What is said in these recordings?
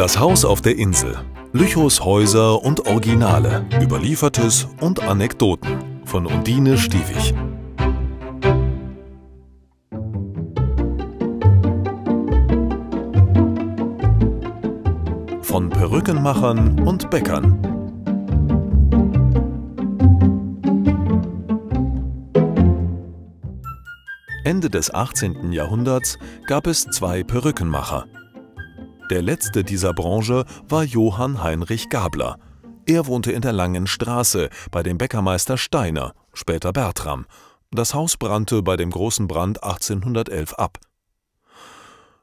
Das Haus auf der Insel. Lüchows Häuser und Originale. Überliefertes und Anekdoten. Von Undine Stiewig. Von Perückenmachern und Bäckern. Ende des 18. Jahrhunderts gab es zwei Perückenmacher. Der letzte dieser Branche war Johann Heinrich Gabler. Er wohnte in der Langen Straße bei dem Bäckermeister Steiner, später Bertram. Das Haus brannte bei dem großen Brand 1811 ab.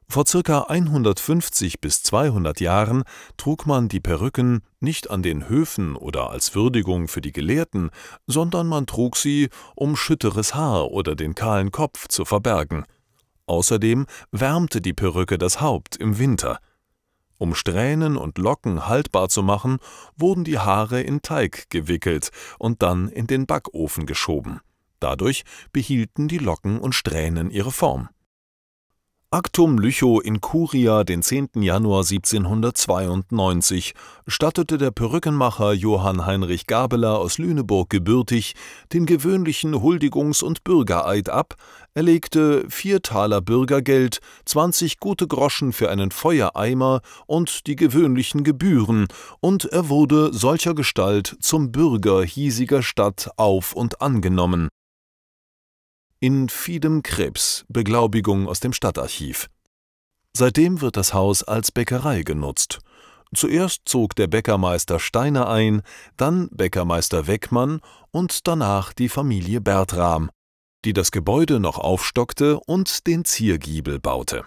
Vor circa 150 bis 200 Jahren trug man die Perücken nicht an den Höfen oder als Würdigung für die Gelehrten, sondern man trug sie, um schütteres Haar oder den kahlen Kopf zu verbergen. Außerdem wärmte die Perücke das Haupt im Winter. Um Strähnen und Locken haltbar zu machen, wurden die Haare in Teig gewickelt und dann in den Backofen geschoben. Dadurch behielten die Locken und Strähnen ihre Form. Actum Lüchow in Curia den 10. Januar 1792 stattete der Perückenmacher Johann Heinrich Gabeler aus Lüneburg gebürtig den gewöhnlichen Huldigungs- und Bürgereid ab, erlegte vier Taler Bürgergeld, 20 gute Groschen für einen Feuereimer und die gewöhnlichen Gebühren, und er wurde solcher Gestalt zum Bürger hiesiger Stadt auf und angenommen in Fidem Krebs, Beglaubigung aus dem Stadtarchiv. Seitdem wird das Haus als Bäckerei genutzt. Zuerst zog der Bäckermeister Steiner ein, dann Bäckermeister Weckmann und danach die Familie Bertram, die das Gebäude noch aufstockte und den Ziergiebel baute